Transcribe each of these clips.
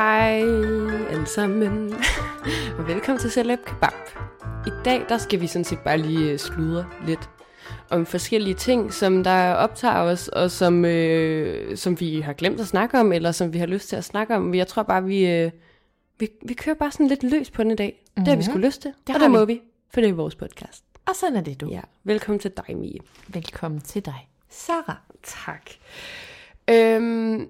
Hej alle sammen, og velkommen til Celeb Kebab. I dag der skal vi sådan set bare lige øh, sludre lidt om forskellige ting, som der optager os, og som, øh, som vi har glemt at snakke om, eller som vi har lyst til at snakke om. Jeg tror bare, vi, øh, vi, vi kører bare sådan lidt løs på den i dag. Mm-hmm. Det har vi sgu lyst til, det og det må vi. vi, for det er vores podcast. Og sådan er det, du. Ja, velkommen til dig, Mie. Velkommen til dig, Sarah. Tak. Øhm,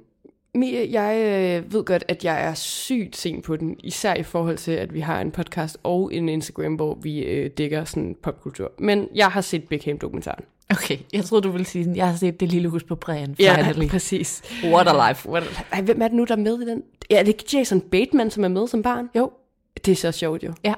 jeg øh, ved godt, at jeg er sygt sent på den, især i forhold til, at vi har en podcast og en Instagram, hvor vi øh, dækker sådan popkultur. Men jeg har set Beckham-dokumentaren. Okay, jeg troede, du ville sige sådan, jeg har set det lille hus på prægen. Ja, præcis. What a life. What a, ej, hvem er det nu, der er med i den? Ja, er det ikke Jason Bateman, som er med som barn? Jo. Det er så sjovt jo. Ja.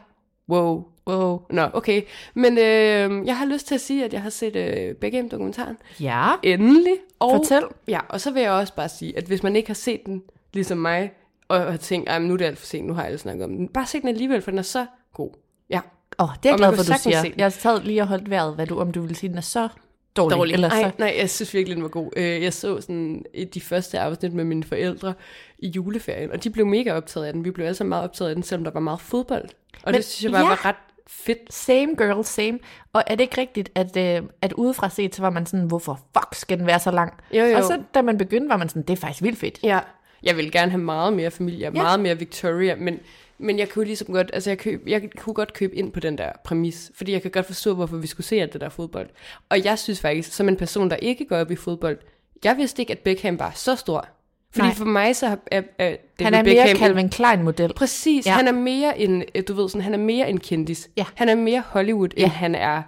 Wow. Wow. Nå, okay. Men øh, jeg har lyst til at sige, at jeg har set øh, Beckham-dokumentaren. Ja. Endelig. Og, Fortæl. Ja, og så vil jeg også bare sige, at hvis man ikke har set den, ligesom mig, og har tænkt, at nu er det alt for sent, nu har alle snakket om den. Bare se den alligevel, for den er så god. Ja. Åh, oh, det er jeg glad for, du siger. Jeg sad lige og holdt vejret, hvad du, om du ville sige, den er så dårlig. Dårlig. Eller Nej, så. nej, jeg synes virkelig, den var god. Øh, Jeg så sådan de første afsnit med mine forældre i juleferien, og de blev mega optaget af den. Vi blev alle sammen meget optaget af den, selvom der var meget fodbold. Og Men- det synes jeg bare ja. var ret fedt. Same girl, same. Og er det ikke rigtigt, at, øh, at udefra set, så var man sådan, hvorfor fuck skal den være så lang? Jo, jo. Og så da man begyndte, var man sådan, det er faktisk vildt fedt. Ja, jeg vil gerne have meget mere familie, Ja. ja. meget mere Victoria, men, men jeg kunne ligesom godt, altså jeg, køb, jeg kunne godt købe ind på den der præmis, fordi jeg kan godt forstå, hvorfor vi skulle se alt det der fodbold. Og jeg synes faktisk, som en person, der ikke går op i fodbold, jeg vidste ikke, at Beckham var så stor. Fordi Nej. for mig så er, er, David Han er mere Beckham Calvin Klein-model. Præcis, Ja. han er mere en, øh, du ved sådan, han er mere en kendis. Ja. Han er mere Hollywood, Ja. end han er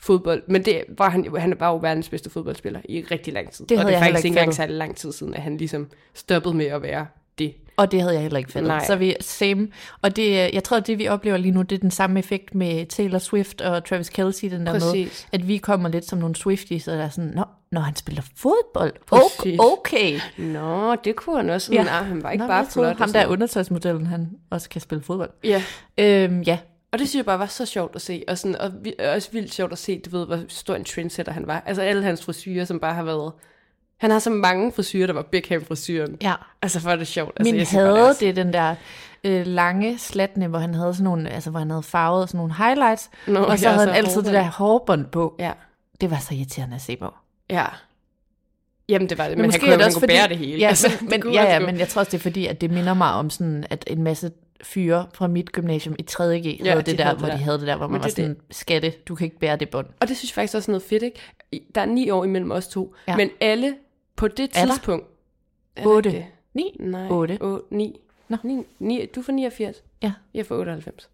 fodbold. Men det var han, han var jo verdens bedste fodboldspiller i rigtig lang tid. Det og det er faktisk ikke engang særlig lang tid siden, at han ligesom stoppede med at være det. Og det havde jeg heller ikke fattet. Nej. Så vi same. Og det, jeg tror, det vi oplever lige nu, det er den samme effekt med Taylor Swift og Travis Kelce, den der med, Præcis. at vi kommer lidt som nogle Swifties, og der er sådan, nå, når han spiller fodbold, okay. okay. Nå, det kunne han også. Ja. Nej, han var ikke Nå, bare flot. Ham der undertøjsmodellen, han også kan spille fodbold. Ja, Øhm, ja, og det synes jeg bare var så sjovt at se. Og, sådan, og vi, også vildt sjovt at se, du ved, hvor stor en trendsetter han var. Altså alle hans frisyrer, som bare har været... Han har så mange frisyrer, der var Beckham-frisyren. ja. Altså, for det sjovt. Altså, Min havde det, den der øh, lange slatne, hvor han havde sådan nogle, altså hvor han havde farvet sådan nogle highlights, Nå, og så havde så han altid det hårbånd. der hårbånd på. Ja, Det var så irriterende at se på. ja. Jamen, det var det. Men, men måske han kunne, det han også kunne bære fordi- det hele. Ja, altså, men, det kunne ja, ja, men jeg tror også, det er fordi, at det minder mig om sådan, at en masse fyre fra mit gymnasium i 3.G Ja, havde de det der, havde det hvor der. de havde det der, hvor Men man var det sådan, skatte, du kan ikke bære det bånd. Og det synes jeg faktisk også er noget fedt, ikke? Der er ni år imellem os to. Ja. Men alle på det Er tidspunkt... Er der Otte. ikke det? 9? Nej. Otte. 8, 9. Nå. 9, 9. Du er fra 89. Ja. Jeg er fra 98.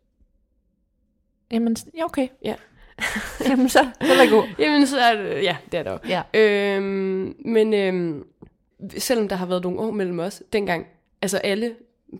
Jamen, ja, okay. Ja. Jamen så, heller god. Jamen, så er det... Ja, det er der jo. Ja. Øhm, men øhm, selvom der har været nogle år mellem os, dengang, altså alle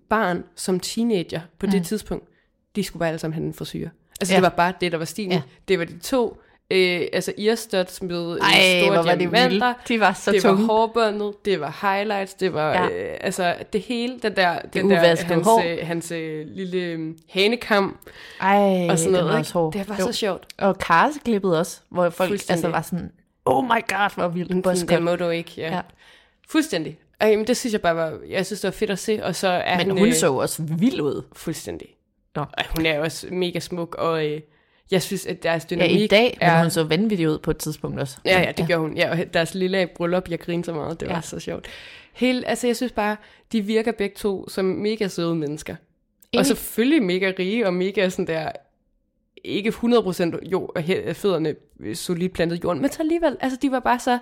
barn som teenager på det tidspunkt, de skulle bare alle sammen have en frisyr. Altså Ja. det var bare det, der var stilen. Ja. Det var de to Øh, altså earstuds med Ej, Ej, hvor store var det diamanter. vildt. De var så det tunge. var hårbåndet, det var highlights, det var Ja. øh, altså det hele, den der, den der hans, hår. øh, hans øh, lille øh, hanekam Ej, og sådan noget. var Ikke? også hård. Det var Jo. så sjovt. Og karseklippet også, hvor folk altså var sådan, oh my god, hvor vildt. Sådan, det må du ikke, ja. Ja. Fuldstændig. Ej, men det synes jeg bare var, jeg synes det var fedt at se, og så er Men han, hun øh, så også vild ud. fuldstændig. Nå. Ej, hun er også mega smuk, og øh, jeg synes, at deres Ja, dynamik i dag, er... hun så vanvittig ud på et tidspunkt også. Ja, ja, det gjorde hun. Ja, og deres lille bryllup, jeg griner så meget, det var Ja. ja. så sjovt. Hele, altså jeg synes bare, de virker begge to som mega søde mennesker. Enig. Og selvfølgelig mega rige, og mega sådan der, ikke 100% jo, he- fødderne solidt plantet jorden, men så alligevel, altså de var bare så, De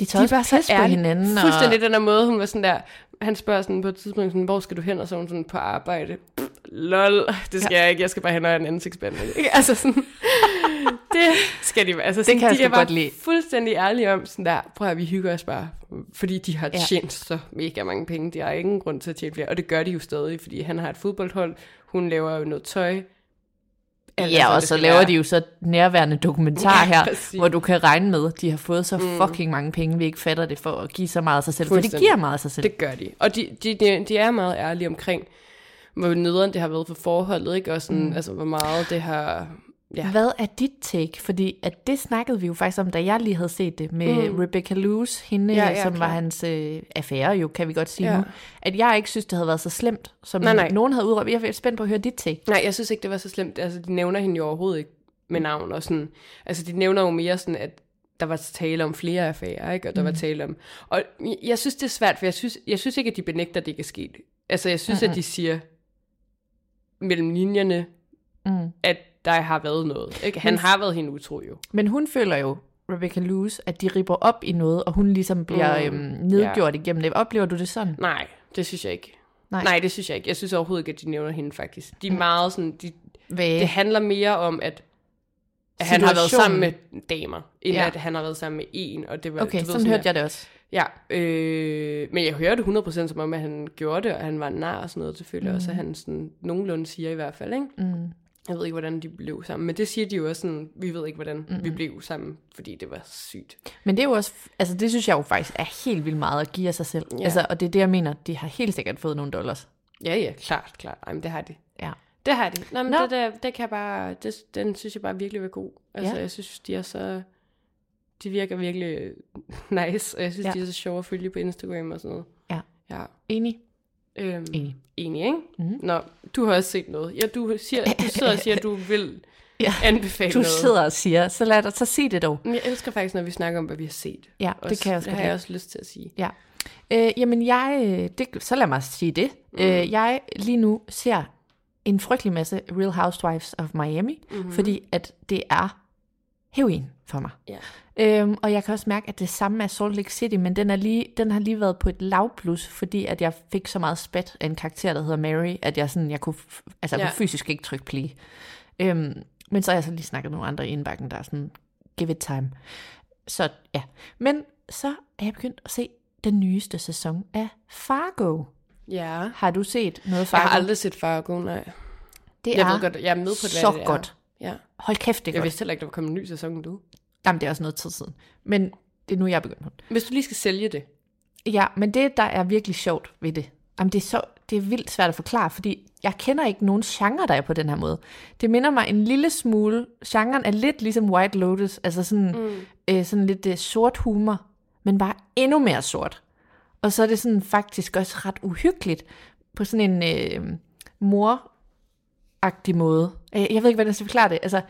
de tager også var så på hinanden. Og... Fuldstændig den der måde, hun var sådan der, han spørger sådan på et tidspunkt, sådan, hvor skal du hen, og så hun sådan på arbejde. Lol, det skal ja. jeg ikke, jeg skal bare hen og have en ansigtsbehandling. Ikke? Altså sådan, det skal de altså sådan, kan jeg de sgu er godt lide. fuldstændig ærlige om, sådan der, prøv at vi hygger os bare, fordi de har Ja. ja. tjent så mega mange penge, de har ingen grund til at tjene flere, og det gør de jo stadig, fordi han har et fodboldhold, hun laver jo noget tøj, Alt er, Ja, og det så laver være. de jo så nærværende dokumentar Ja, her, præcis. hvor du kan regne med, at de har fået så fucking mange penge, vi ikke fatter det for at give så meget af sig selv. For de giver meget af sig selv. Det gør de. Og de, de, de, de er meget ærlige omkring, hvor nederen det har været for forholdet, ikke? Og sådan, mm. altså, hvor meget det har... Ja. Hvad er dit take? Fordi at det snakkede vi jo faktisk om, da jeg lige havde set det med mm. Rebecca Lewis, hende, Ja, ja, som klar. var hans øh, affære jo, kan vi godt sige Ja. nu. At jeg ikke synes, det havde været så slemt, som Nej, nej. nogen havde udråbt. Jeg er spændt på at høre dit take. Nej, jeg synes ikke, det var så slemt. Altså, de nævner hende jo overhovedet ikke med navn. Og sådan, altså, de nævner jo mere sådan, at der var tale om flere affærer, ikke? Og der mm. var tale om... Og jeg- synes, det er svært, for jeg synes, jeg synes ikke, at de benægter, at det er sket. Altså, jeg synes, mm-hmm. at de siger mellem linjerne, Mm. at der har været noget. Ikke? Han har været hende utro, jo. Men hun føler jo, Rebecca Lewis, at de ripper op i noget, og hun ligesom bliver Mm, mm. øhm, nedgjort yeah. igennem det. Oplever du det sådan? Nej, det synes jeg ikke. Nej. Nej. Det synes jeg ikke. Jeg synes overhovedet ikke, at de nævner hende faktisk. De er meget sådan, de, Hvad? det handler mere om, at, at han har været sammen med damer, end Ja. ja. at han har været sammen med en. Og det var, Okay, du ved, sådan hørte jeg det også. Ja, øh, men jeg hørte 100% som om, at han gjorde det, og han var nar og sådan noget. Selvfølgelig mm. også, at han sådan, nogenlunde siger i hvert fald, ikke? Mm. Jeg ved ikke, hvordan de blev sammen, men det siger de jo også sådan, vi ved ikke, hvordan mm. vi blev sammen, fordi det var sygt. Men det er jo også, altså det synes jeg jo faktisk er helt vildt meget at give af sig selv. Ja. Altså, og det er det, jeg mener, de har helt sikkert fået nogle dollars. Ja, ja, klart, klart. Ej, men det har de. Ja. Det har de. Nå, men Nå. det, der, det kan jeg bare, det, den synes jeg bare virkelig var god. Altså, ja. jeg synes, de er så, de virker virkelig nice, og jeg synes, Ja. de er så sjove at følge på Instagram og sådan noget. Ja. Ja. Enig? Øhm, Enig. Enig, ikke? Mhm. Mm. Nå, du har også set noget. Ja, du, siger, du sidder og siger, at du vil Ja. anbefale Du noget. sidder og siger, så lad dig så sige det dog. Men jeg elsker faktisk, når vi snakker om, hvad vi har set. Ja, det kan jeg også Det har jeg også lyst til at sige. Ja. Øh, jamen jeg, øh, det, så lad mig sige det. Mm. Øh, jeg lige nu ser en frygtelig masse Real Housewives of Miami, mm-hmm. fordi at det er heroin for mig. Ja. Øhm, og jeg kan også mærke, at det samme er Salt Lake City, men den, er lige, den har lige været på et lavplus, fordi at jeg fik så meget spat af en karakter, der hedder Mary, at jeg, sådan, jeg kunne, altså, Ja. kunne fysisk ikke trykke play. Øhm, men så har jeg så lige snakket med nogle andre i indbakken, der er sådan, give it time. Så ja, men så er jeg begyndt at se den nyeste sæson af Fargo. Ja. Har du set noget Fargo? Jeg har aldrig set Fargo, nej. det Jeg er ved godt, jeg er med på, hvad så det godt. Ja. Hold kæft, det er Jeg godt. vidste heller ikke, der var kommet en ny sæson nu. Jamen, det er også noget tid siden. Men det er nu, jeg er begyndt på den. Hvis du lige skal sælge det. Ja, men det, der er virkelig sjovt ved det, jamen det, er så, det er vildt svært at forklare, fordi jeg kender ikke nogen genre, der er på den her måde. Det minder mig en lille smule, genren er lidt ligesom White Lotus, altså sådan, mm. øh, sådan lidt øh, sort humor, men bare endnu mere sort. Og så er det sådan faktisk også ret uhyggeligt, på sådan en øh, mor-agtig måde. Øh, Jeg ved ikke, hvordan jeg skal forklare det. Altså,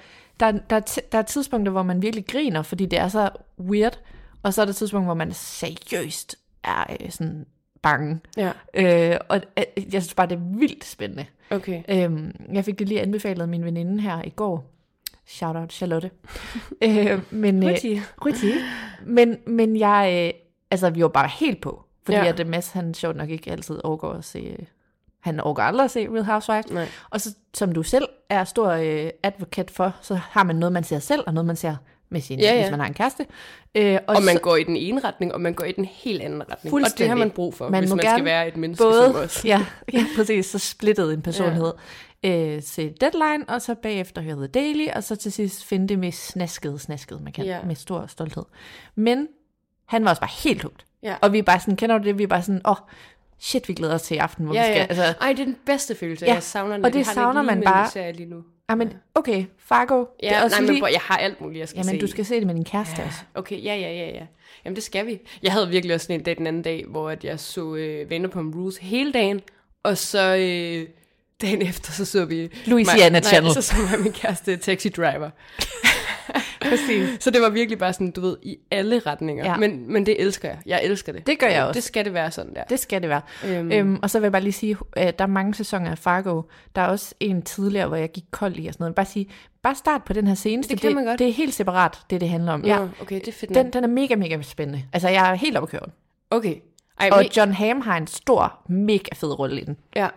der, der, er der er tidspunkter, hvor man virkelig griner, fordi det er så weird, og så er der tidspunkter, hvor man seriøst er øh, sådan bange. Ja. Øh, og øh, jeg synes bare, det er vildt spændende. Okay. Øhm, jeg fik det lige anbefalet af min veninde her i går. Shout out Charlotte. øh, men, øh, Rigtig. Rigtig. Men, men jeg, øh, altså vi var bare helt på. Fordi Ja. ja. at Mads, han sjovt nok ikke altid overgår at se, øh, han overgår aldrig at se Real Housewives. Nej. Og så, som du selv er stor øh, advokat for, så har man noget, man ser selv, og noget, man ser med sin, Ja, ja. hvis man har en kæreste. Øh, og, Og man så- går i den ene retning, og man går i den helt anden retning. Og det har man brug for, Man hvis man skal være et menneske både, som os. Ja, ja, præcis. Så splittet en personlighed. Ja. Øh, se Deadline, og så bagefter høre The Daily, og så til sidst finde det med snasket, snasket, man kan, ja. med stor stolthed. Men han var også bare helt hugt. Ja. Og vi er bare sådan, kender du det? Vi er bare sådan, åh, oh, shit, vi glæder os til i aften, hvor Ja, vi skal. ja. Altså, Ej, det er den bedste følelse. Ja, Jeg savner den. og det har savner man bare- lige nu. ah, men, okay, Fargo. det Ja, er også nej, men lige, bror, jeg har alt muligt, jeg skal Jamen, se. du skal se det med din kæreste Ja, også. okay, ja, ja, ja, ja. Jamen, det skal vi. Jeg havde virkelig også sådan en dag den anden dag, hvor at jeg så øh, Vanderpump Rules hele dagen, og så øh, dagen efter, så så vi... Louisiana mig, Channel. Nej, så så mig min kæreste Taxi Driver. Præcis. Så det var virkelig bare sådan, du ved, i alle retninger. Ja. Men, men det elsker jeg. Jeg elsker det. Det gør jeg også. Det skal det være sådan der. Det skal det være. Øhm. Øhm, og så vil jeg bare lige sige, at der er mange sæsoner af Fargo. Der er også en tidligere, hvor jeg gik kold i og sådan noget. Bare sige, bare start på den her seneste. Det kan man godt. Det er helt separat, det det handler om. Ja. Ja. okay, det er fedt. Den, den er mega, mega spændende. Altså, jeg er helt oppe. Okay. Ej, Og John Hamm har en stor, mega fed rolle i den. ja.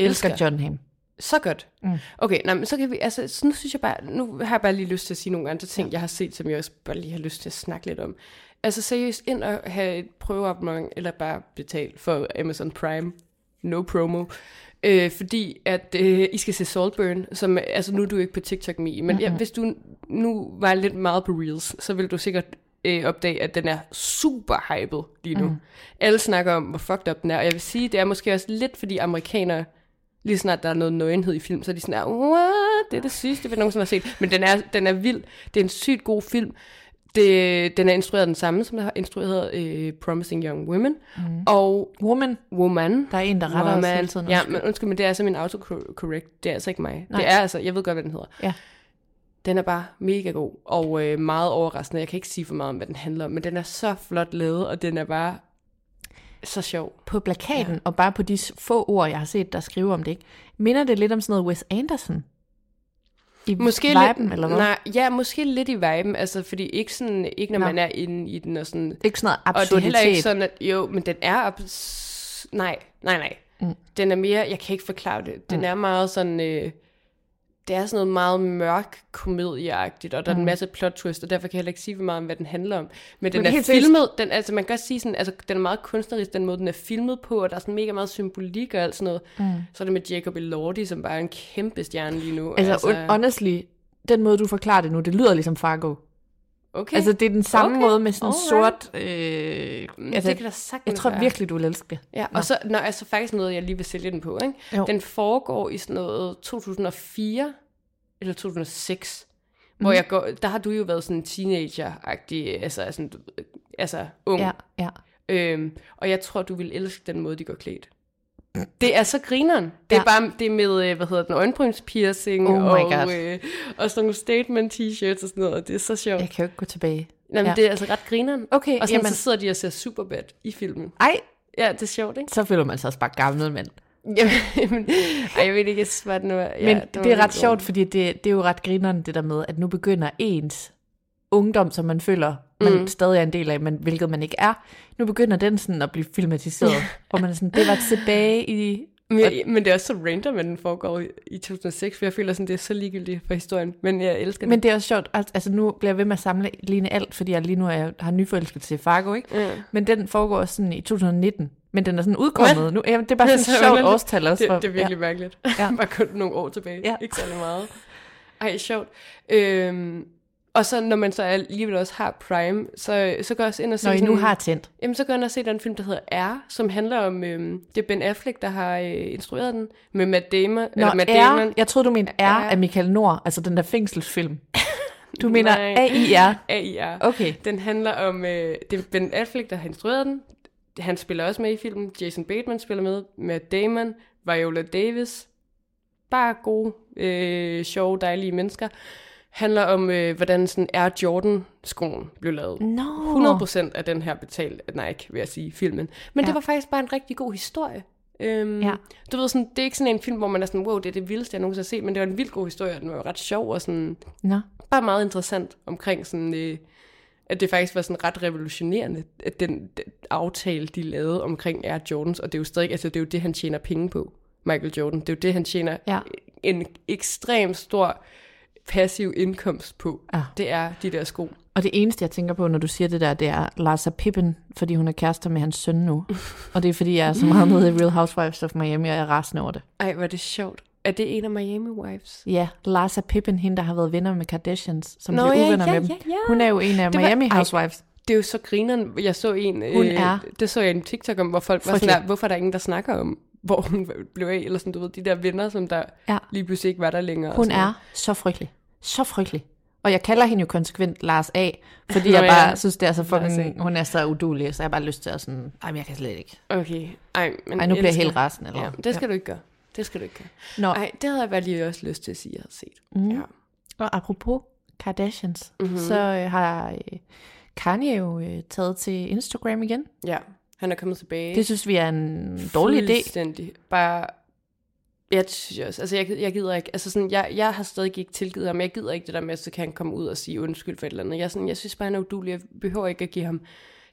Elsker John Hamm. Så godt. Mm. Okay, nej, men så kan vi, altså, så nu synes jeg bare, nu har jeg bare lige lyst til at sige nogle andre ting, jeg har set, som jeg også bare lige har lyst til at snakke lidt om. Altså seriøst, ind og have et prøveabonnement, eller bare betale for Amazon Prime. No promo. Øh, fordi at øh, I skal se Saltburn, som, altså nu er du ikke på TikTok me, men ja, hvis du nu var lidt meget på Reels, så vil du sikkert øh, opdage, at den er super hyped lige nu. Mm. Alle snakker om, hvor fucked up den er, og jeg vil sige, det er måske også lidt, fordi amerikanere lige snart der er noget nøgenhed i film, så er de sådan, er, what? det er det sygeste, vi nogensinde har set. Men den er, den er vild. Det er en sygt god film. Det, den er instrueret den samme, som der har instrueret øh, Promising Young Women. Mm. Og Woman, Woman. der er en, der retter os hele tiden. Ja, men undskyld, men det er altså min autocorrect. Det er altså ikke mig. Nej. Det er altså, jeg ved godt, hvad den hedder. Ja. Den er bare mega god, og øh, meget overraskende. Jeg kan ikke sige for meget om, hvad den handler om, men den er så flot lavet, og den er bare så sjov. På plakaten, ja. og bare på de få ord, jeg har set, der skriver om det, ikke? minder det lidt om sådan noget Wes Anderson? I Måske viben, lidt, eller hvad? Nej, ja, måske lidt i viben, altså, fordi ikke, sådan, ikke når Nå. man er inde i den og sådan... Ikke sådan noget Og det er heller ikke absurditet. sådan, at... Jo, men den er... Abs- nej, nej, nej. Mm. Den er mere... Jeg kan ikke forklare det. Den mm. er meget sådan... Øh, det er sådan noget meget mørk komedieagtigt, og der er en masse plot twist, og derfor kan jeg heller ikke sige for meget om, hvad den handler om. Men den Men er filmet, den, altså man kan godt sige sådan, altså den er meget kunstnerisk, den måde den er filmet på, og der er sådan mega meget symbolik og alt sådan noget. Mm. Så er det med Jacob Elordi, som bare er en kæmpe stjerne lige nu. Altså, altså, honestly, den måde, du forklarer det nu, det lyder ligesom Fargo. Okay. Altså, det er den samme Okay. måde med sådan Alright. sort... Øh, Mm, altså, det kan da sagtens jeg tror være. virkelig, du vil elske det. Ja, og så, nå, altså faktisk noget, jeg lige vil sælge den på, ikke? Jo. Den foregår i sådan noget 2004 eller 2006, mm. Mhm. hvor jeg går, der har du jo været sådan teenager-agtig, altså, sådan, altså ung. Ja, ja. Øhm, og jeg tror, du vil elske den måde, de går klædt. Det er så grineren. Det er Ja. bare det er med, øh, hvad hedder den, øjenbrynspiercing Oh my og, God. øh, og sådan nogle statement t-shirts og sådan noget. og Det er så sjovt. Jeg kan jo ikke gå tilbage. Jamen, ja. det er altså ret grineren. Okay, og sådan, jamen- så sidder de og ser Superbad i filmen. Ej, Ja, det er sjovt, ikke? så føler man sig også bare gammel, mand. Jamen, ej, jeg ved ikke, hvad den var. Ja, Men var det er ret sjovt, fordi det, det er jo ret grineren, det der med, at nu begynder ens ungdom, som man føler, man mm. stadig er en del af, men hvilket man ikke er, nu begynder den sådan at blive filmatiseret, hvor man er sådan, det var tilbage i... Men, jeg, men det er også så random, at den foregår i, i 2006, for jeg føler sådan, det er så ligegyldigt for historien. Men jeg elsker det. Men det er også sjovt, al- altså nu bliver jeg ved med at samle ligne alt, fordi jeg lige nu er, har nyforelsket til Fargo, ikke? Ja. Men den foregår også sådan i 2019, men den er sådan udkommet nu. Jamen, det er bare sådan et så sjovt årstal også. det, for- det er virkelig ja. mærkeligt. Ja. Bare kun nogle år tilbage. Ja. Ikke særlig meget. Ej, sjovt. Øhm, og så når man så alligevel også har Prime, så, så går jeg også ind og se Når I nu har tændt. Jamen, så går jeg ind og se den film, der hedder R, som handler om, øhm, det er Ben Affleck, der har øh, instrueret den, med Matt Damon. Nå, eller Matt R, Damon. jeg troede, du mente R R. af Michael Nord, altså den der fængselsfilm. Du mener. A-I-R. A-I-R. Okay. Den handler om, øh, det er Ben Affleck, der har instrueret den. Han spiller også med i filmen. Jason Bateman spiller med. Matt Damon, Viola Davis. Bare gode, øh, sjove, dejlige mennesker. Handler om, øh, hvordan sådan Air Jordan-skoen blev lavet. No. 100% af den her betalt af Nike, vil jeg sige, filmen. Men ja. Det var faktisk bare en rigtig god historie. Øhm, Ja. Du ved, sådan, det er ikke sådan en film, hvor man er sådan, wow, det er det vildeste, jeg nogensinde har set, men det var en vild god historie, og den var jo ret sjov, og sådan, Nå. bare meget interessant omkring sådan, øh, at det faktisk var sådan ret revolutionerende, at den, den aftale, de lavede omkring Air Jordans, og det er jo stadig, altså det er jo det, han tjener penge på, Michael Jordan. Det er jo det, han tjener Ja. en ekstrem stor passiv indkomst på. Ja. Det er de der sko. Og det eneste, jeg tænker på, når du siger det der, det er Larsa Pippen, fordi hun er kærester med hans søn nu. og det er, fordi jeg er så meget nede i Real Housewives of Miami, og jeg er rasende over det. Ej, hvor er det sjovt. Er det en af Miami Wives? Ja, Larsa Pippen, hende, der har været venner med Kardashians, som Nå, blev ja, uvenner ja, med dem. ja, ja. Hun er jo en af Det var- Miami ej. Housewives. Det er jo så grineren. Jeg så en, Hun øh, er det så jeg en TikTok om, hvor folk var sådan der, hvorfor er der ingen, der snakker om, hvor hun blev af, eller sådan, du ved, de der venner, som der Ja. lige pludselig ikke var der længere. Hun er så frygtelig. Så frygtelig. Og jeg kalder hende jo konsekvent Lars A, fordi Nå jeg ja. bare synes, det er så fucking, hun er så udulig, så jeg har bare lyst til at sådan, ej, men jeg kan slet ikke. Okay. Ej, men Ej, nu bliver jeg helt rasende. Eller? Ja, det skal ja. du ikke gøre. Det skal du ikke gøre. Nå, Ej, det havde jeg bare lige også lyst til at sige, jeg havde set. Mm. Ja. og apropos Kardashians, Mhm. mm-hmm. så øh, har øh, Kanye jo øh, taget til Instagram igen. ja, han er kommet tilbage. Det synes vi er en dårlig idé. Fuldstændig. Bare, ja, jeg også. Altså, jeg, jeg gider ikke, altså sådan, jeg, jeg har stadig ikke tilgivet ham. Jeg gider ikke det der med, at så kan han komme ud og sige undskyld for et eller andet. Jeg, sådan, jeg synes bare, han er udulig. Jeg behøver ikke at give ham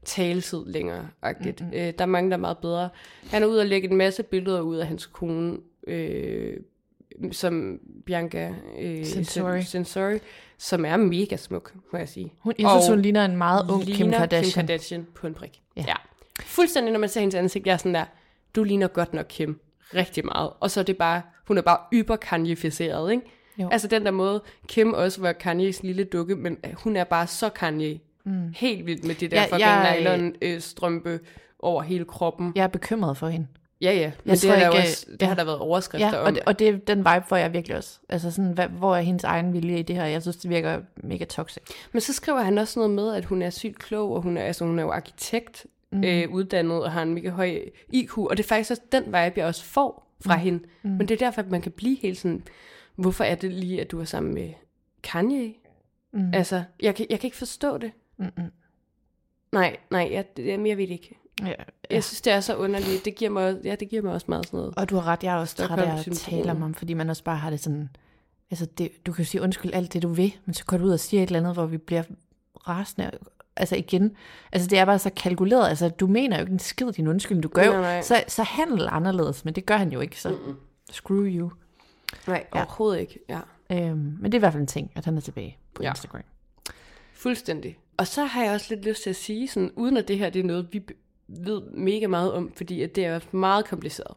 taletid længere. Mm-hmm. Øh, der er mange, der er meget bedre. Han er ude og lægge en masse billeder ud af hans kone, øh, som Bianca øh, Sensori. Sensori, som er mega smuk, må jeg sige. Hun, jeg synes, Og hun ligner en meget ung Kim Kardashian. Kim Kardashian på en prik. Ja. Ja. ja. Fuldstændig, når man ser hendes ansigt, jeg er sådan der, du ligner godt nok Kim rigtig meget. Og så er det bare, hun er bare yber Kanye-ficeret, ikke? Jo. Altså den der måde, Kim også var Kanyes lille dukke, men øh, hun er bare så Kanye. Mm. Helt vildt med det der Ja, fucking jeg- nylon øh, strømpe over hele kroppen. Jeg er bekymret for hende. Ja, ja. Men Jeg det, har der ikke, også, det ja. har der været overskrifter Ja, om. og det, og det er den vibe, får jeg virkelig også. Altså sådan, hvad, hvor er hendes egen vilje i det her? Jeg synes, det virker mega toxic. Men så skriver han også noget med, at hun er sygt klog, og hun er, altså, hun er jo arkitekt, mm. øh, uddannet, og har en mega høj IQ. Og det er faktisk også den vibe, jeg også får fra mm. hende. Mm. Men det er derfor, at man kan blive helt sådan, hvorfor er det lige, at du er sammen med Kanye? Mm. Altså, jeg kan, jeg kan ikke forstå det. Mm-mm. Nej, nej, jeg, jamen, jeg ved det ikke. Ja, Jeg synes, det er så underligt. Det giver mig, ja, det giver mig også meget sådan noget. Og du har ret, jeg er også træt af at tale om ham, fordi man også bare har det sådan... Altså, det, du kan jo sige undskyld alt det, du vil, men så går du ud og siger et eller andet, hvor vi bliver rasende. Altså igen, altså det er bare så kalkuleret. Altså, du mener jo ikke en skid din undskyld, du gør jo. Nej, nej. Så, så handel anderledes, men det gør han jo ikke, så Mm-mm. screw you. Nej, Ja. overhovedet ikke. Ja. Øhm, men det er i hvert fald en ting, at han er tilbage på Ja. Instagram. Fuldstændig. Og så har jeg også lidt lyst til at sige, sådan, uden at det her det er noget, vi ved mega meget om, fordi at det er meget kompliceret.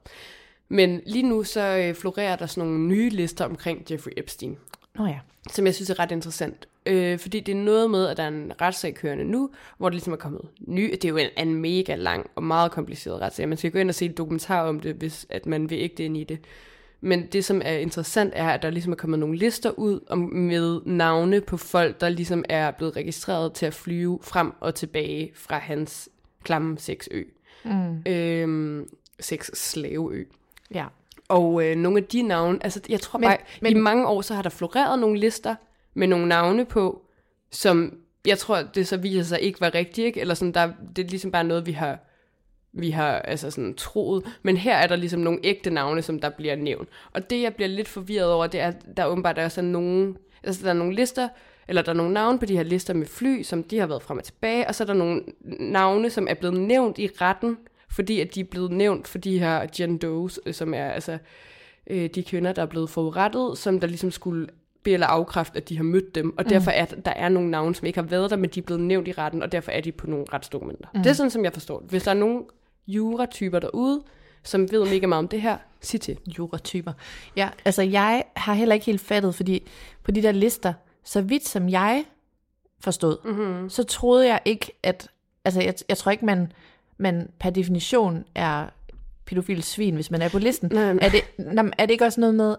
Men lige nu så øh, florerer der sådan nogle nye lister omkring Jeffrey Epstein, Nå ja. som jeg synes er ret interessant. Øh, fordi det er noget med, at der er en retssag kørende nu, hvor det ligesom er kommet ny. Det er jo en, en mega lang og meget kompliceret retssag. Man skal gå ind og se en dokumentar om det, hvis at man vil ikke det ind i det. Men det, som er interessant, er, at der ligesom er kommet nogle lister ud om, med navne på folk, der ligesom er blevet registreret til at flyve frem og tilbage fra hans klamme sexø. Mm. Øhm, sex slaveø. Ja. Og øh, nogle af de navne, altså jeg tror Men- bare, men, i mange år, så har der floreret nogle lister med nogle navne på, som jeg tror, det så viser sig ikke var rigtigt, ikke? Eller sådan, der, det er ligesom bare noget, vi har, vi har altså sådan troet. Men her er der ligesom nogle ægte navne, som der bliver nævnt. Og det, jeg bliver lidt forvirret over, det er, at der åbenbart er sådan nogle, altså der er nogle lister, eller der er nogle navne på de her lister med fly, som de har været frem og tilbage, og så er der nogle navne, som er blevet nævnt i retten, fordi at de er blevet nævnt for de her Jen Does, øh, som er altså øh, de kvinder, der er blevet forurettet, som der ligesom skulle bede eller afkræfte, at de har mødt dem, og derfor er der er nogle navne, som ikke har været der, men de er blevet nævnt i retten, og derfor er de på nogle retsdokumenter. Mm. Det er sådan, som jeg forstår det. Hvis der er nogle juratyper derude, som ved mega meget om det her, sig til. juratyper. Ja, altså jeg har heller ikke helt fattet, fordi på de der lister, så vidt som jeg forstod, mm-hmm. så troede jeg ikke, at, altså jeg, jeg tror ikke, man, man per definition er pædofil svin, hvis man er på listen. Nej, nej. Er, det, er det ikke også noget med,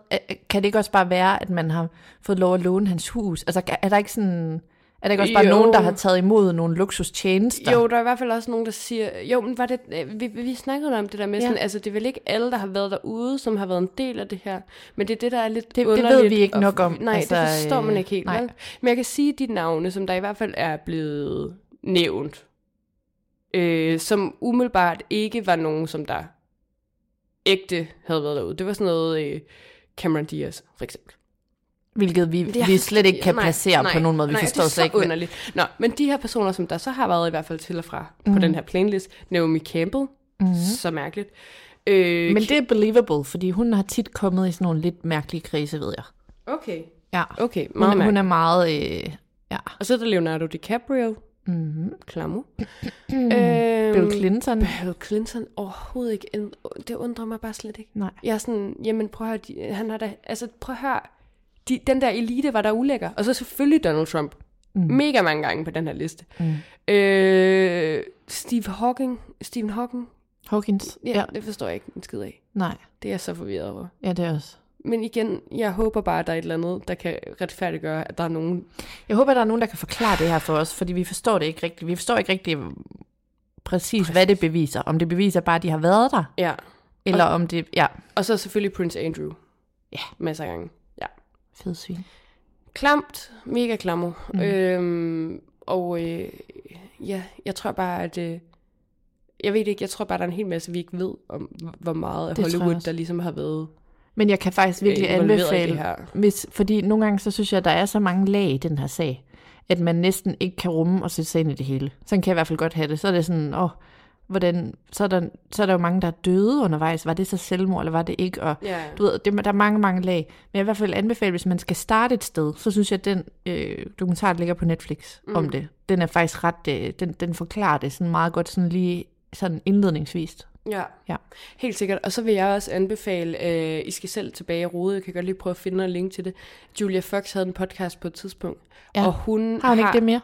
kan det ikke også bare være, at man har fået lov at låne hans hus? Altså er der ikke sådan, er der ikke også bare Jo. nogen, der har taget imod nogle lukstjenester? Jo, der er i hvert fald også nogen, der siger... Jo, men var det... øh, Vi, vi snakkede om det der med Ja. sådan... Altså, det er vel ikke alle, der har været derude, som har været en del af det her. Men det er det, der er lidt det underligt. ved vi ikke nok om. Nej, Altså, det forstår man ikke helt. nej. Nej. Men jeg kan sige de navne, som der i hvert fald er blevet nævnt, øh, som umiddelbart ikke var nogen, som der ægte havde været derude. Det var sådan noget øh, Cameron Diaz, for eksempel. Hvilket vi, er- vi slet ikke kan nej, placere nej, på nogen måde. Vi nej, forstår det er slet ikke, underligt. Nå, men de her personer, som der så har været i hvert fald til og fra mm. på den her playlist, Naomi Campbell, mm. så mærkeligt. Øh, Men det er believable, fordi hun har tit kommet i sådan nogle lidt mærkelige krise, ved jeg. Okay. Ja. Okay, Hun, meget hun mærkeligt. er meget... Øh, ja. Og så er der Leonardo DiCaprio. Mm-hmm. Klamo. Mm. Øhm, Bill Clinton. Bill Clinton overhovedet ikke. Det undrer mig bare slet ikke. Nej. Jeg er sådan, jamen prøv at høre, de, han har da, altså prøv at høre, de, den der elite var der ulækker. Og så selvfølgelig Donald Trump. Mm. Mega mange gange på den her liste. Mm. Øh, Steve Hawking, Stephen Hawking, Hawkins. ja, ja, det forstår jeg ikke en skid af. Nej. Det er jeg så forvirret over. Ja, det er også. Men igen, jeg håber bare, at der er et eller andet, der kan retfærdiggøre, at der er nogen... Jeg håber, der er nogen, der kan forklare det her for os, fordi vi forstår det ikke rigtigt. Vi forstår ikke rigtigt præcis, hvad det beviser. Om det beviser bare, at de har været der, Ja. eller om det... Ja, Og så selvfølgelig Prince Andrew. Ja. Masser af gange. Ja. fed svin. Klamt. Mega klammer. Mm. Øhm, og øh, ja, jeg tror bare, at... Øh, jeg ved ikke, jeg tror bare, der er en hel masse, vi ikke ved om, hvor meget af Det Hollywood, der ligesom har været Men jeg kan faktisk virkelig øh, anbefale, det her. hvis, fordi nogle gange så synes jeg, at der er så mange lag i den her sag, at man næsten ikke kan rumme og sætte sig ind i det hele. Sådan kan jeg i hvert fald godt have det. Så er det sådan, åh, hvordan, så, er der, så er der jo mange, der er døde undervejs. Var det så selvmord, eller var det ikke? Og, Ja. du ved, det, der er mange, mange lag. Men jeg vil i hvert fald anbefale, hvis man skal starte et sted, så synes jeg, at den øh, dokumentar, der ligger på Netflix mm. om det, den er faktisk ret, øh, den, den forklarer det sådan meget godt, sådan lige sådan indledningsvist. Ja. Ja. helt sikkert. Og så vil jeg også anbefale, øh, I skal selv tilbage og rode, jeg kan godt lige prøve at finde en link til det. Julia Fox havde en podcast på et tidspunkt, Ja. og hun Har hun ikke det mere?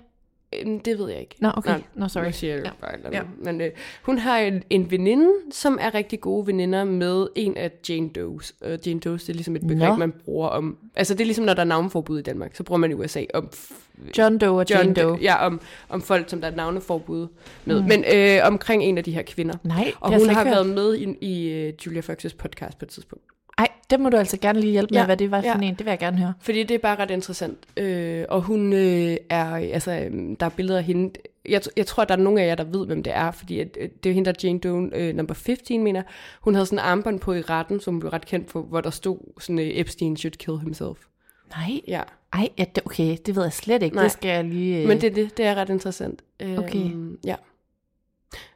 Øh, Det ved jeg ikke. Nå, okay. Nå, sorry. Nu siger jeg Ja. bare eller Ja. Men øh, hun har en, en veninde, som er rigtig gode veninder med en af Jane Doe's. Og Jane Doe's, det er ligesom et begreb, Nå. man bruger om... Altså, det er ligesom, når der er navneforbud i Danmark. Så bruger man i USA om... John Doe og Jane Doe. Ja, om, om folk, som der er navneforbud med. Mm. Men øh, omkring en af de her kvinder. Nej, Og hun har ikke været med i, i uh, Julia Fox's podcast på et tidspunkt. Ej, det må du altså gerne lige hjælpe med, Ja, hvad det var for ja. en. Det vil jeg gerne høre. Fordi det er bare ret interessant. Øh, og hun øh, er, altså, øh, der er billeder af hende. Jeg, jeg tror, der er nogle af jer, der ved, hvem det er, fordi at, øh, det er hende, der er Jane Doe, øh, number 15, mener. Hun havde sådan en armbånd på i retten, som hun blev ret kendt på, hvor der stod sådan, øh, Epstein should kill himself. Nej. Ja, Ej, ja, det, okay, det ved jeg slet ikke. Nej. Det skal jeg lige... øh, men det, er det, det er ret interessant. Øh, Okay. Ja.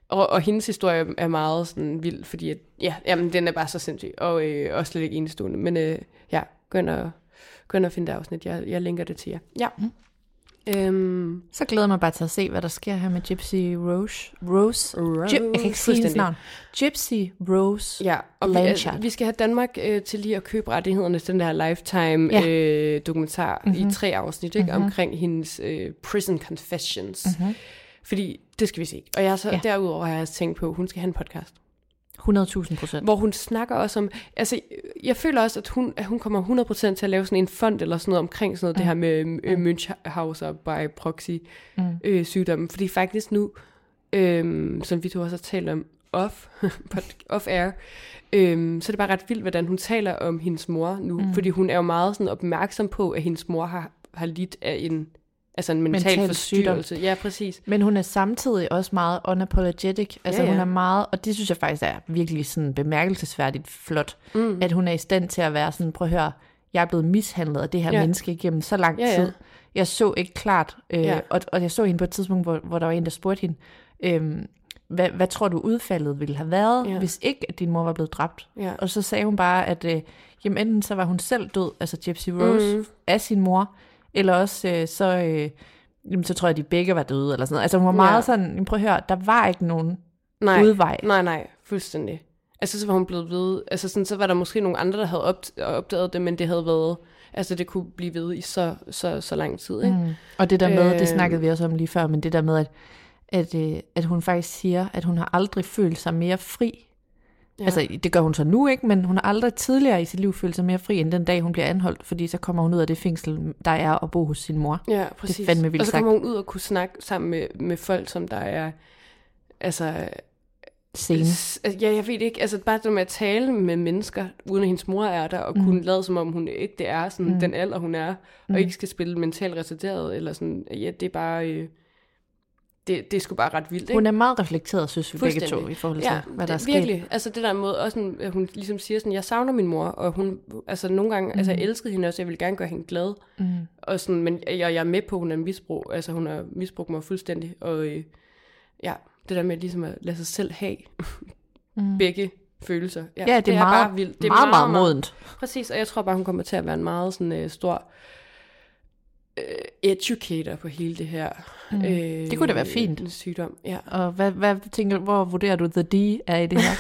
Og, og hendes historie er meget sådan vild, fordi at, ja, jamen, den er bare så sindssyg, og øh, også slet ikke enestående. Men øh, ja, gå ind og, gå ind og finde det afsnit. Jeg, jeg linker det til jer. Ja. Mm. Øhm, Så glæder jeg mig bare til at se, hvad der sker her med Gypsy Rose. Rose? Rose. Gy- jeg kan ikke sige hendes navn. Gypsy Rose. Ja, og vi, altså, vi skal have Danmark øh, til lige at købe rettighederne til den her Lifetime Ja. øh, dokumentar mm-hmm. Mhm. i tre afsnit, ikke? Mm-hmm. omkring hendes øh, prison confessions. Mm-hmm. Fordi det skal vi se. Og jeg så, Ja. derudover har jeg også tænkt på, at hun skal have en podcast, 100.000 procent. hvor hun snakker også om, altså jeg føler også, at hun, at hun kommer 100% til at lave sådan en fond eller sådan noget omkring sådan noget, mm. det her med øh, Münchhauser by proxy Mm. øh, sygdommen. Fordi faktisk nu, øhm, som vi to også har talt om off, off air, øhm, så er det bare ret vildt, hvordan hun taler om hendes mor nu. Mm. Fordi hun er jo meget sådan opmærksom på, at hendes mor har, har lidt af en, altså en mental, Mental forstyrrelse. Ja, præcis. Men hun er samtidig også meget unapologetic. Altså Ja, ja. hun er meget, og det synes jeg faktisk er virkelig sådan bemærkelsesværdigt flot, Mm. at hun er i stand til at være sådan, prøv at høre, jeg er blevet mishandlet af det her Ja. menneske igennem så lang Ja, ja. tid. Jeg så ikke klart, øh, Ja. og, og jeg så hende på et tidspunkt, hvor, hvor der var en, der spurgte hende, øh, hvad, hvad tror du udfaldet ville have været, Ja. hvis ikke at din mor var blevet dræbt? Ja. Og så sagde hun bare, at øh, jamen, enten så var hun selv død, altså Gypsy Rose, mm. af sin mor, eller også øh, så, øh, jamen, så tror jeg, at de begge var døde, eller sådan noget. Altså hun var meget Ja. sådan, prøv at høre, der var ikke nogen Nej. udvej. Nej, nej, fuldstændig. Altså, så var hun blevet ved, altså sådan, så var der måske nogle andre, der havde opt- opdaget det, men det havde været, altså det kunne blive ved i så, så, så lang tid, ikke? Mm. Og det der med, Øh. det snakkede vi også om lige før, men det der med, at, at, øh, at hun faktisk siger, at hun har aldrig følt sig mere fri. Ja. Altså, det gør hun så nu ikke, men hun har aldrig tidligere i sit liv følt sig mere fri, end den dag, hun bliver anholdt, fordi så kommer hun ud af det fængsel, der er at bo hos sin mor. Ja, præcis. fandme vildt Og så kommer hun ud og kunne snakke sammen med, med folk, som der er, altså, Scene. s- ja, jeg ved ikke, altså bare det med at tale med mennesker, uden at hendes mor er der, og mm. kunne lade som om hun ikke det er, sådan mm. den alder hun er, Mm. og ikke skal spille mentalt retarderet, eller sådan, ja, det er bare, øh, det, det er sgu bare ret vildt, ikke? Hun er meget reflekteret, synes vi begge to, i forhold til, ja, hvad der er det, sket. virkelig. Altså det der måde, også sådan, at hun ligesom siger sådan, jeg savner min mor, og hun, altså nogle gange, mm. altså jeg elskede hende også, jeg ville gerne gøre hende glad, Mm. og sådan, men jeg, jeg er med på, at hun er misbrug, altså hun har misbrugt mig fuldstændig, og øh, ja, det der med ligesom at lade sig selv have Mm. begge følelser. Ja, det, det er, meget, bare vildt. Det er meget, meget, meget modent. Præcis, og jeg tror bare, hun kommer til at være en meget sådan øh, stor educator på hele det her. Mm. Øh, det kunne da være fint. Sygdom, ja. Og hvad, hvad tænker hvor vurderer du, The D er i det her?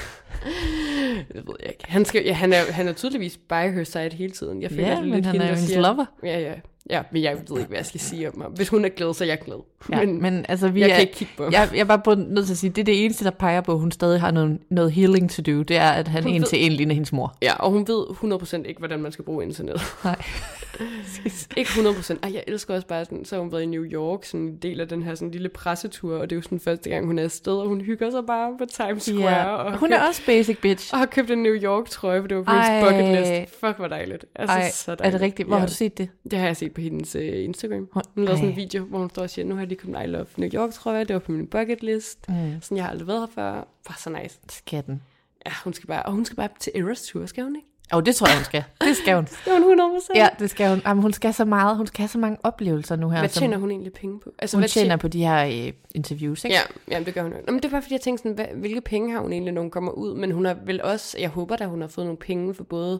det ved jeg ikke. Han, skal, ja, han, er, han er tydeligvis by her side hele tiden. Jeg føler, ja, det men lidt han er jo hendes lover. Ja, ja. Ja, men jeg ved ikke, hvad jeg skal sige om ham. Hvis hun er glad, så er jeg glad. Ja, men, men altså, vi jeg er, kan ikke kigge på ham. Jeg, jeg er bare nødt til at sige, det er det eneste, der peger på, at hun stadig har noget, noget healing to do. Det er, at han hun en ved, til en ligner hendes mor. Ja, og hun ved 100% ikke, hvordan man skal bruge internet. Nej. ikke 100%. Ej, jeg elsker også bare sådan, så har hun været i New York, sådan en del af den her sådan lille pressetur, og det er jo sådan første gang, hun er afsted, og hun hygger sig bare på Times Square. Ja. Og hun er også basic bitch. Og har købt en New York-trøje, for det var på hendes bucket list. Fuck, hvor dejligt. Altså, Ej, så dejligt. er det rigtigt? Hvor ja. har du set det? Det har jeg set på hendes uh, Instagram. Hun lavede sådan en video, hvor hun står og siger, nu har jeg lige købt en I Love New York, tror jeg. Det var på min bucket list. Mm. Sådan, jeg har aldrig været her før. Bare så nice. Skatten. Ja, hun skal bare, og hun skal bare til Eras Tour, skal hun ikke? Åh, oh, det tror jeg, hun skal. Det skal hun. det hun 100 Ja, det skal hun. Jamen, hun skal så meget. Hun skal have så mange oplevelser nu her. Hvad tjener hun egentlig penge på? Altså, hun hvad tjener på de her øh, interviews, ikke? Ja, ja, det gør hun. Nå, men det er bare fordi, jeg tænkte sådan, hvad, hvilke penge har hun egentlig, når hun kommer ud? Men hun har vel også, jeg håber da, hun har fået nogle penge for både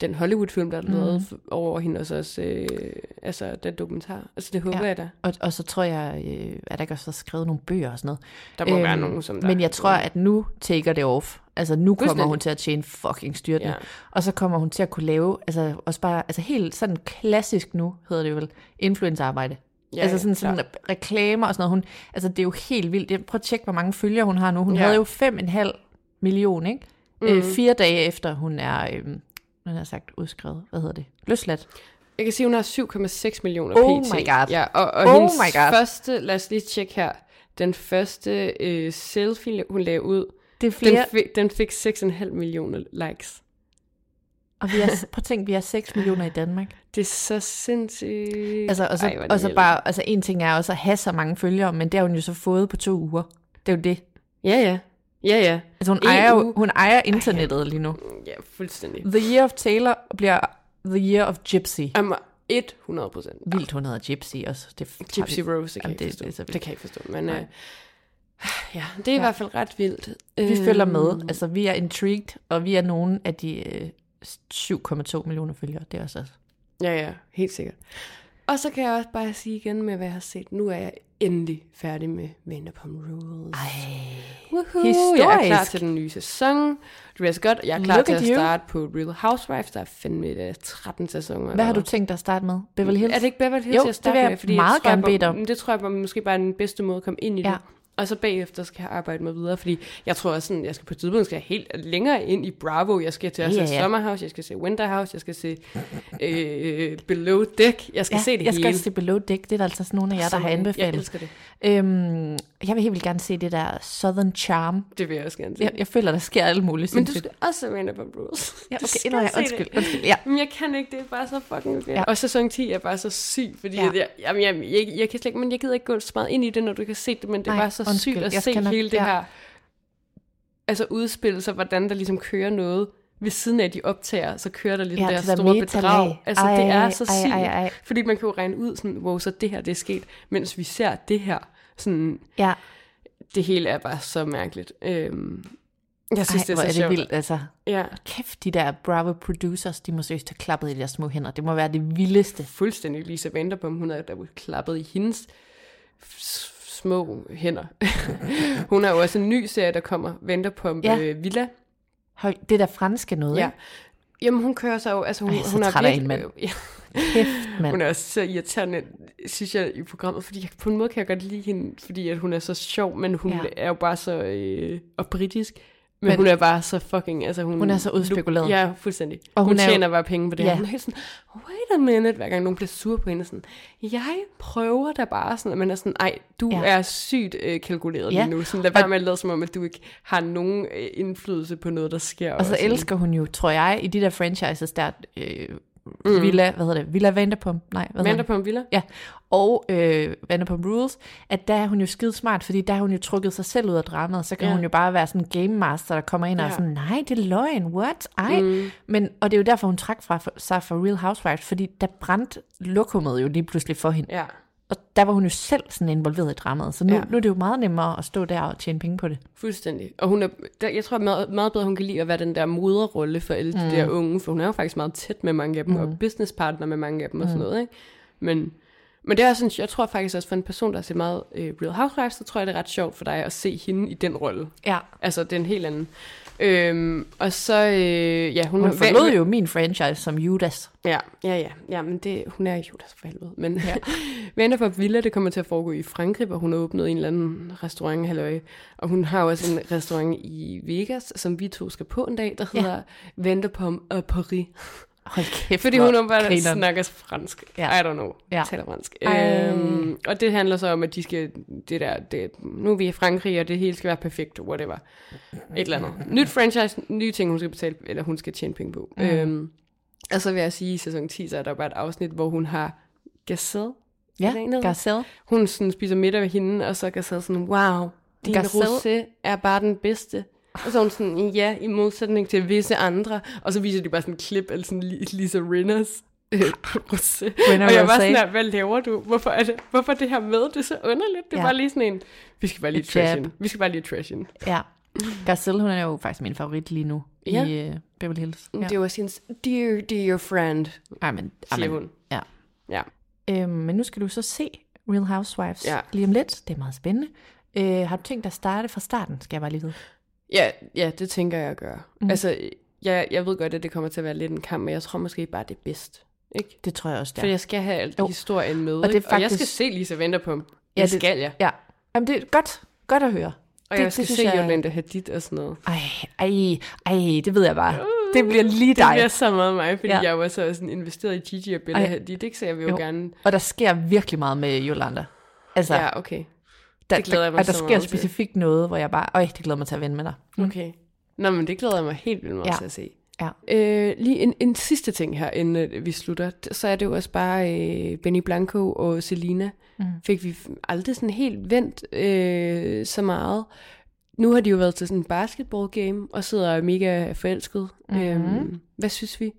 den Hollywood-film, der er lavet mm. over hende, og så også øh, altså, den dokumentar. Altså, det håber ja. jeg da. Og, og så tror jeg, øh, at der ikke også har skrevet nogle bøger og sådan noget. Der må øhm, være nogen, som der... Men jeg tror, at nu taker det off. Altså, nu kommer hun til at tjene fucking styrten. Ja. Og så kommer hun til at kunne lave, altså, også bare, altså helt sådan klassisk nu, hedder det vel, influencerarbejde. Ja, altså sådan, sådan reklamer og sådan noget. Hun, altså, det er jo helt vildt. Prøv at tjekke, hvor mange følgere hun har nu. Hun ja. havde jo 5,5 million, ikke? Mm. Øh, fire dage efter hun er... Øh, nu har sagt udskrevet, hvad hedder det? Løsladt. Jeg kan sige, hun har 7,6 millioner oh pt. My god. Ja, og, og oh hendes my god. første, lad os lige tjekke her, den første øh, selfie, hun lavede ud, det er flere... den, fik, den fik 6,5 millioner likes. Og vi er, prøv at tænke, vi er 6 millioner i Danmark. Det er så sindssygt. Altså, og så, Ej, og så bare, altså en ting er også at have så mange følgere, men det har hun jo så fået på to uger. Det er jo det. Ja, ja. Ja, ja. Altså hun, ejer, jo, hun ejer internettet lige nu. Ja, fuldstændig. The Year of Taylor bliver The Year of Gypsy. Jamen, 100 procent. Vildt, hun hedder Gypsy også. Det, Gypsy Rose, det kan, Jamen, jeg det, det, det, det kan jeg ikke forstå. Men uh, ja, det er ja. i hvert fald ret vildt. Vi følger med. Altså, vi er intrigued, og vi er nogle af de uh, 7,2 millioner følgere. Det er også os. Ja, ja, helt sikkert. Og så kan jeg også bare sige igen med, hvad jeg har set. Nu er jeg endelig færdig med Vanderpump Rules. Ej, Woohoo, Historisk. Jeg er klar til den nye sæson. Du ved godt, jeg er klar Look til at you. starte på Real Housewives. Der er fandme 13 sæsoner. Hvad har du tænkt dig at starte med? Beverly Hills? Er det ikke Beverly Hills, jo, jeg starter det vil jeg med? Fordi meget jeg gerne bede om. Det tror jeg bare, måske bare den bedste måde at komme ind i ja. det. Og så bagefter skal jeg arbejde mig videre, fordi jeg tror også sådan, jeg skal på et tidspunkt skal jeg helt længere ind i Bravo. Jeg skal til at se Ja, ja. Summerhouse, jeg skal se Winterhouse, jeg skal se øh, Below Deck, jeg skal ja, se det jeg hele. skal se Below Deck. Det er der altså sådan nogle af jer, der har Jeg anbefalet. elsker det. Øhm, jeg vil helt vildt gerne se det der Southern Charm. Det vil jeg også gerne se. Jeg, jeg føler, der sker alt muligt Men du skal også se Vanderpump Rules. Ja, okay, se undskyld, det. undskyld, ja. Men jeg kan ikke, det er bare så fucking fedt. Ja. Og sæson 10 er bare så syg, fordi Ja. jeg, jamen, jeg, jeg, jeg, kan slet ikke, men jeg gider ikke gå så meget ind i det, når du kan se det, men det er Nej, bare så undskyld, sygt at se nok- hele det ja. her, altså udspille sig, hvordan der ligesom kører noget, ved siden af, at de optager, så kører der ligesom Ja, det det der store bedrag. Altså, det Ej, er så sygt. ej, ej. Fordi man kan jo regne ud, sådan, wow, så det her, det er sket, mens vi ser det her. Sådan, Ja, det hele er bare så mærkeligt. Øhm, jeg synes, Ej, det er så er det sjovt. vildt, altså. Ja, Kæft, de der Bravo producers, de må seriøst have klappet i deres små hænder. Det må være det vildeste. fuldstændig Lisa Vanderpump, hun er der klappet i hendes små hænder. hun har jo også en ny serie, der kommer, Vanderpump ja. øh, Villa. Høj, det der franske noget, Ja. ikke? Jamen, hun kører sig jo, altså hun, Ej, så hun er virkelig- hende, Ja, Kæft, mand. hun er også så irriterende, synes jeg, i programmet, fordi jeg, på en måde kan jeg godt lide hende, fordi at hun er så sjov, men hun ja. er jo bare så, øh, og britisk, men, Men- hun er bare så fucking, altså hun... Hun er så udspekuleret. Ja, fuldstændig. Og Og hun hun, er jo- tjener bare penge på det. Ja. Hun er helt sådan, wait a minute, hver gang nogen bliver sur på hende, sådan, jeg prøver da bare sådan, at man er sådan, ej, du Ja. er sygt øh, kalkuleret Ja. lige nu, sådan, lad være med at lade som om, at du ikke har nogen øh, indflydelse på noget, der sker. Og så sådan. elsker hun jo, tror jeg, i de der franchises, der øh, mm. Villa, hvad hedder det? Villa Vanderpump? Nej, hvad en villa. Ja, og øh, Vanderpump Rules, at der er hun jo skide smart, fordi der har hun jo trukket sig selv ud af dramaet, så kan ja. Ja. hun jo bare være sådan en game master, der kommer ind og er Ja. sådan, nej, det er løgn, what? Ej. Mm. Men, og det er jo derfor, hun trak fra, sig fra Real Housewives, fordi der brændte lokummet jo lige pludselig for hende. Ja. Og der var hun jo selv sådan involveret i dramaet, så nu, Ja. nu er det jo meget nemmere at stå der og tjene penge på det. Fuldstændig. Og hun er, der, jeg tror meget, meget bedre, hun kan lide at være den der moderrolle for alle de Mm. der unge, for hun er jo faktisk meget tæt med mange af dem, mm. og businesspartner med mange af dem og sådan Mm. noget, ikke? Men, men det er sådan, jeg tror faktisk også for en person, der set meget øh, Real Housewives, så tror jeg, det er ret sjovt for dig at se hende i den rolle. Ja. Altså, det er en helt anden. Øhm, og så, øh, ja, hun, Hun forlod jo min franchise som Judas. Ja, ja, ja. ja men det, hun er Judas for helvede. Men ja. Vanderpop Villa, det kommer til at foregå i Frankrig, hvor hun har åbnet en eller anden restaurant, halløj. Og hun har også en restaurant i Vegas, som vi to skal på en dag, der hedder ja. Vanderpop og Paris. Hold kæft, Fordi hun bare grineren. snakker fransk. Ja. I don't know. Ja. Taler fransk. Øhm, og det handler så om, at de skal, det der, det, nu er vi i Frankrig, og det hele skal være perfekt, whatever. Et eller andet. Nyt franchise, nye ting, hun skal betale, eller hun skal tjene penge på. Mm. Øhm, og så vil jeg sige, i sæson 10, så er der bare et afsnit, hvor hun har Gazelle. Ja? Garcelle. Hun sådan spiser middag ved hende, og så Gazelle sådan, wow, din Gazelle- rosé er bare den bedste. Og så er hun sådan, ja, i modsætning til visse andre. Og så viser de bare sådan en klip af sådan Li- Lisa Rinners øh, rosé. Rinner og jeg var sådan her, hvad laver du? Hvorfor er det, hvorfor er det her med? Det er så underligt. Det Ja. var lige sådan en, vi skal bare lige Et trash hende. Vi skal bare lige trash hende. Ja. Garcelle, hun er jo faktisk min favorit lige nu Ja. i uh, Beverly Hills. Ja. Det var hendes dear, dear friend, Ej, men, siger amen. hun. Ja. Ja. Øhm, men nu skal du så se Real Housewives Ja. lige om lidt. Det er meget spændende. Øh, har du tænkt dig at starte fra starten, skal jeg bare lige vide? Ja, ja, det tænker jeg at gøre. Mm. Altså, jeg, jeg ved godt, at det kommer til at være lidt en kamp, men jeg tror måske bare, det er bedst. Ikke? Det tror jeg også, For der. jeg skal have alt Jo. historien med. Og det er ikke? og jeg skal faktisk- se Lisa Vanderpump. Det, Ja, det- det skal jeg. Ja. Jamen, det er godt, godt at høre. Og det- jeg skal det se jeg- Yolanda Hadid og sådan noget. Ej, ej, ej, det ved jeg bare. Det bliver lige dig. Det bliver så meget mig, fordi Ja. jeg var så sådan investeret i Gigi og Bella Ej. Hadid, ikke? Så jeg vil jo, Jo. gerne... Og der sker virkelig meget med Yolanda. Altså, Ja, okay. Der, det glæder jeg mig der, der sker meget til. specifikt noget, hvor jeg bare, øj, det glæder mig til at vende med dig. Mm. Okay. Nå, men det glæder jeg mig helt vildt meget Ja. til at se. Ja. Øh, lige en, en sidste ting her, inden øh, vi slutter. Så er det jo også bare øh, Benny Blanco og Selina. Mm. Fik vi aldrig sådan helt vendt øh, så meget. Nu har de jo været til sådan en basketball game, og sidder mega forelsket. Mhm. Øhm, hvad synes vi?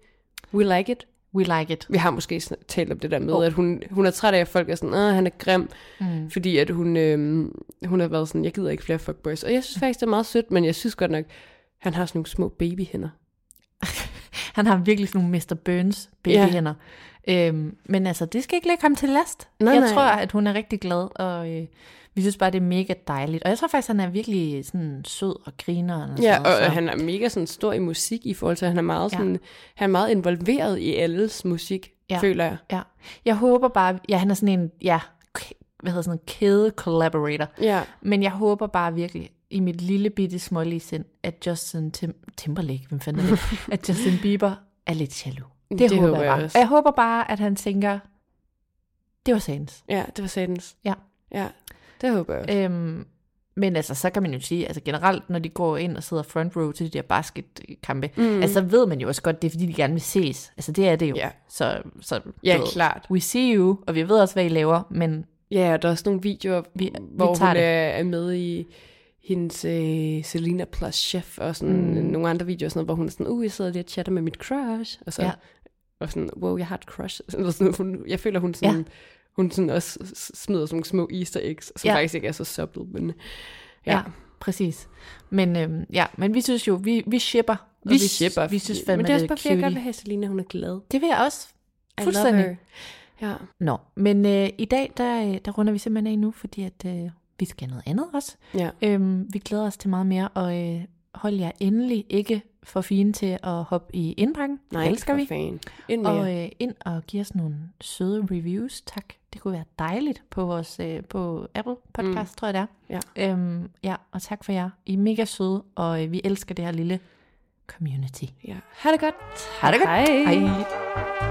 We like it. We like it. Vi har måske talt om det der med, Oh. at hun, hun er træt af, at folk er sådan, at han er grim, Mm. fordi at hun, øhm, hun har været sådan, jeg gider ikke flere fuckboys. Og jeg synes faktisk, det er meget sødt, men jeg synes godt nok, han har sådan nogle små babyhænder. Han har virkelig sådan nogle Mr. Burns babyhænder. Øhm, men altså, det skal ikke lægge ham til last. Nej, jeg nej. tror, at hun er rigtig glad, og øh, vi synes bare, det er mega dejligt. Og jeg tror faktisk, han er virkelig sådan sød og griner. Og Ja, og så- han er mega sådan stor i musik i forhold til, at han er meget, Ja. sådan, han er meget involveret i alles musik, Ja. ja. føler jeg. Ja, jeg håber bare, ja, han er sådan en, ja, hvad hedder sådan en kæde collaborator. Ja, Men jeg håber bare virkelig, i mit lille bitte smålige sind, at Justin Tim- Timberlake, hvem fanden er det, at Justin Bieber er lidt jaloux. Det, det håber jeg, bare. også. Og jeg håber bare, at han tænker, det var sagens. Ja, det var satans. Ja. Ja, det håber jeg også. Øhm, men altså, så kan man jo sige, altså generelt, når de går ind og sidder front row til de der basketkampe, mm. altså så ved man jo også godt, det er fordi, de gerne vil ses. Altså det er det jo. Ja. Så, så Ja, ved, klart. We see you, og vi ved også, hvad I laver, men Ja, og der er også nogle videoer, Vi- vi, vi hvor tager hun det. er, er med i hendes øh, Selena plus chef, og sådan mm. nogle andre videoer, sådan noget, hvor hun er sådan, uh, jeg sidder lige og chatter med mit crush, og så Ja. Og sådan, wow, jeg har et crush. Eller sådan, hun, jeg føler, hun sådan, Ja. hun sådan også smider sådan nogle små easter eggs, som Ja. faktisk ikke er så subtle, men ja, ja. præcis. Men, øhm, ja, men vi synes jo, vi, vi shipper. og Vi shipper. Vi synes fandme, men det er også bare, fordi jeg gerne vil have, at Selena, hun er glad. Det vil jeg også. I Fuldstændig. Ja. Nå, men øh, i dag, der, øh, der runder vi simpelthen af nu, fordi at øh, vi skal noget andet også. ja. Øhm, vi glæder os til meget mere, og øh, hold jer endelig ikke for fine til at hoppe i indbakken. Nej, elsker vi. Fan. Ind Og øh, ind og give os nogle søde reviews, tak. Det kunne være dejligt på vores øh, på Apple Podcast, mm. tror jeg det er. Ja. Øhm, ja, og tak for jer. I er mega søde, og øh, vi elsker det her lille community. Ja. Ha' det godt. Ha' det godt. Hej. Hej.